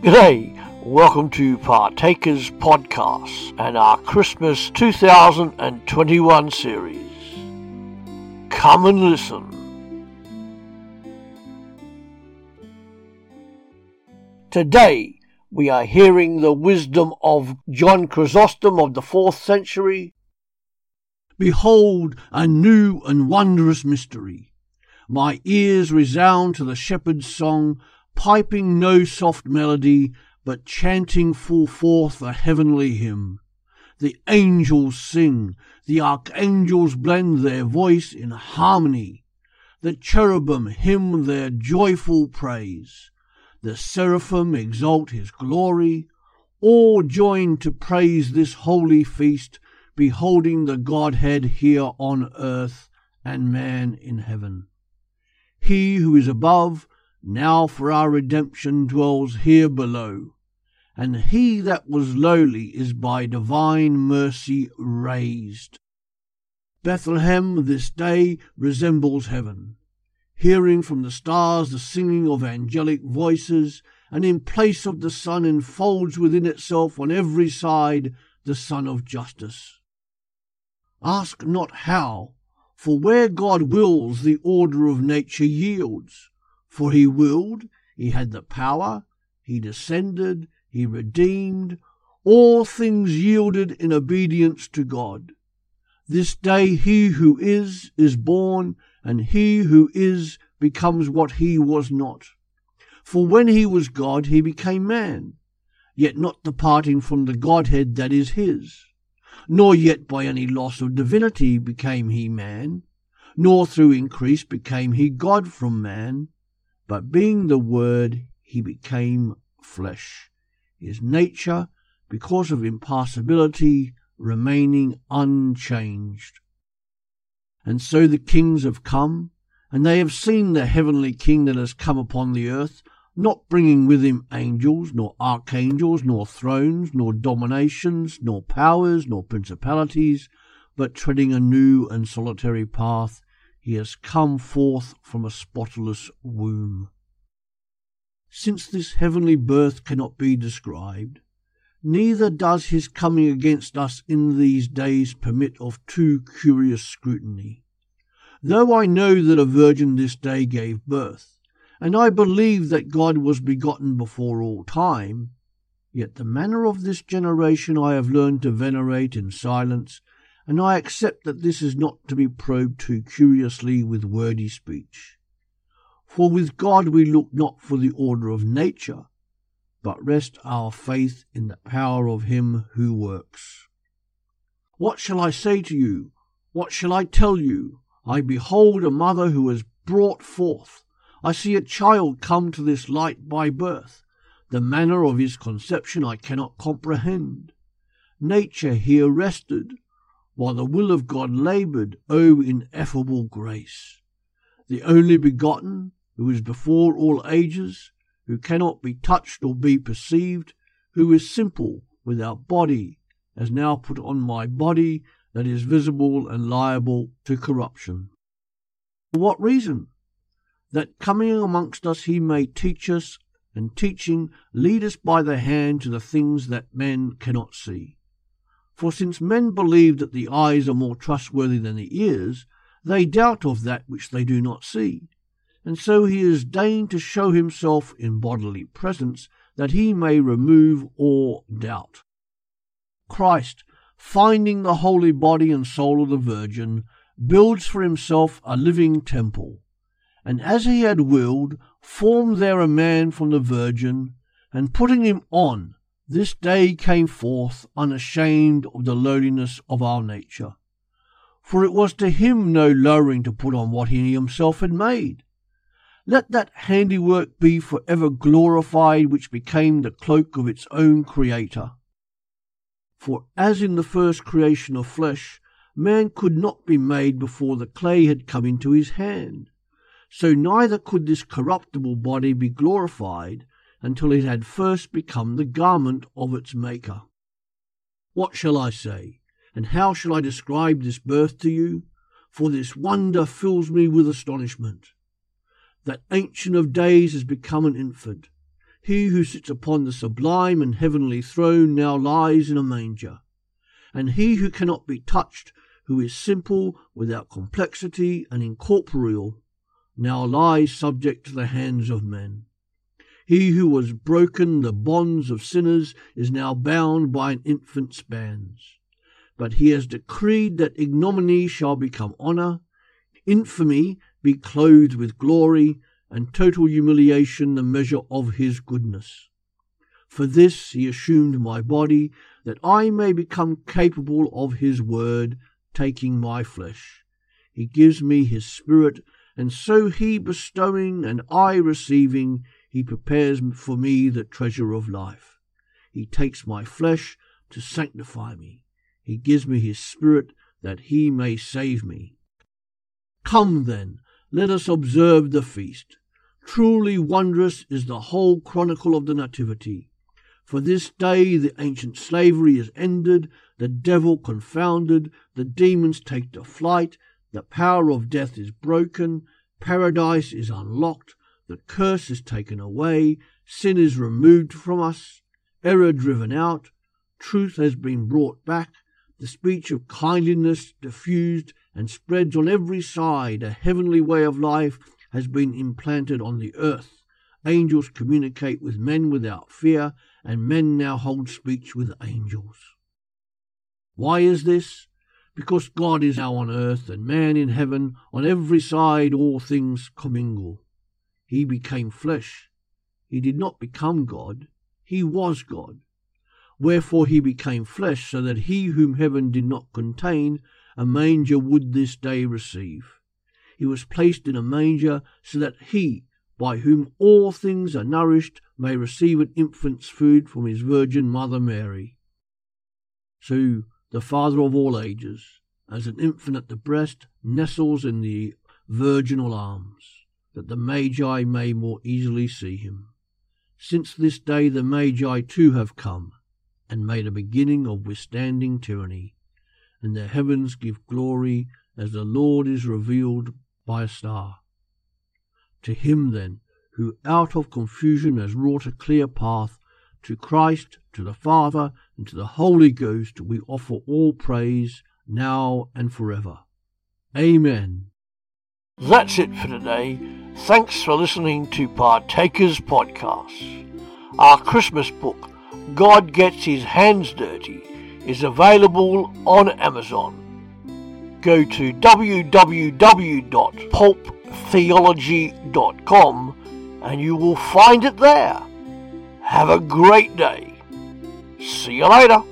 G'day, welcome to Partakers Podcast and our Christmas 2021 series. Come and listen. Today, we are hearing the wisdom of John Chrysostom of the 4th century. Behold, a new and wondrous mystery. My ears resound to the shepherd's song piping no soft melody, but chanting full forth a heavenly hymn. The angels sing, the archangels blend their voice in harmony. The cherubim hymn their joyful praise. The seraphim exalt his glory. All join to praise this holy feast, beholding the Godhead here on earth and man in heaven. He who is above now for our redemption dwells here below. And he that was lowly is by divine mercy raised. Bethlehem this day resembles heaven, hearing from the stars the singing of angelic voices, and in place of the sun enfolds within itself on every side the Sun of Justice. Ask not how, for where God wills the order of nature yields. For he willed, he had the power, he descended, he redeemed, all things yielded in obedience to God. This day he who is is born, and he who is becomes what he was not. For when he was God, he became man, yet not departing from the Godhead that is his. Nor yet by any loss of divinity became he man, nor through increase became he God from man but being the Word, he became flesh. His nature, because of impassibility, remaining unchanged. And so the kings have come, and they have seen the heavenly king that has come upon the earth, not bringing with him angels, nor archangels, nor thrones, nor dominations, nor powers, nor principalities, but treading a new and solitary path he has come forth from a spotless womb. Since this heavenly birth cannot be described, neither does his coming against us in these days permit of too curious scrutiny. Though I know that a virgin this day gave birth, and I believe that God was begotten before all time, yet the manner of this generation I have learned to venerate in silence and I accept that this is not to be probed too curiously with wordy speech. For with God we look not for the order of nature, but rest our faith in the power of him who works. What shall I say to you? What shall I tell you? I behold a mother who has brought forth. I see a child come to this light by birth. The manner of his conception I cannot comprehend. Nature here rested, while the will of God laboured, O ineffable grace! The only begotten, who is before all ages, who cannot be touched or be perceived, who is simple, without body, has now put on my body that is visible and liable to corruption. For what reason? That coming amongst us he may teach us, and teaching lead us by the hand to the things that men cannot see. For since men believe that the eyes are more trustworthy than the ears, they doubt of that which they do not see. And so he has deigned to show himself in bodily presence, that he may remove all doubt. Christ, finding the holy body and soul of the Virgin, builds for himself a living temple, and as he had willed, formed there a man from the Virgin, and putting him on, this day came forth unashamed of the lowliness of our nature. For it was to him no lowering to put on what he himself had made. Let that handiwork be for ever glorified which became the cloak of its own Creator. For as in the first creation of flesh, man could not be made before the clay had come into his hand, so neither could this corruptible body be glorified until it had first become the garment of its Maker. What shall I say, and how shall I describe this birth to you? For this wonder fills me with astonishment. That Ancient of Days has become an infant. He who sits upon the sublime and heavenly throne now lies in a manger. And he who cannot be touched, who is simple, without complexity, and incorporeal, now lies subject to the hands of men. He who was broken the bonds of sinners is now bound by an infant's bands. But he has decreed that ignominy shall become honour, infamy be clothed with glory, and total humiliation the measure of his goodness. For this he assumed my body, that I may become capable of his word, taking my flesh. He gives me his spirit, and so he bestowing and I receiving, he prepares for me the treasure of life. He takes my flesh to sanctify me. He gives me his spirit that he may save me. Come then, let us observe the feast. Truly wondrous is the whole chronicle of the Nativity. For this day the ancient slavery is ended, the devil confounded, the demons take to flight, the power of death is broken, paradise is unlocked, the curse is taken away, sin is removed from us, error driven out, truth has been brought back, the speech of kindliness diffused and spreads on every side, a heavenly way of life has been implanted on the earth. Angels communicate with men without fear, and men now hold speech with angels. Why is this? Because God is now on earth, and man in heaven, on every side all things commingle. He became flesh. He did not become God. He was God. Wherefore he became flesh, so that he whom heaven did not contain, a manger would this day receive. He was placed in a manger, so that he, by whom all things are nourished, may receive an infant's food from his Virgin Mother Mary. So the Father of all ages, as an infant at the breast, nestles in the virginal arms that the Magi may more easily see him. Since this day the Magi too have come, and made a beginning of withstanding tyranny, and the heavens give glory as the Lord is revealed by a star. To him then, who out of confusion has wrought a clear path, to Christ, to the Father, and to the Holy Ghost we offer all praise, now and forever. Amen. That's it for today. Thanks for listening to Partakers Podcast. Our Christmas book, God Gets His Hands Dirty, is available on Amazon. Go to www.pulptheology.com and you will find it there. Have a great day. See you later.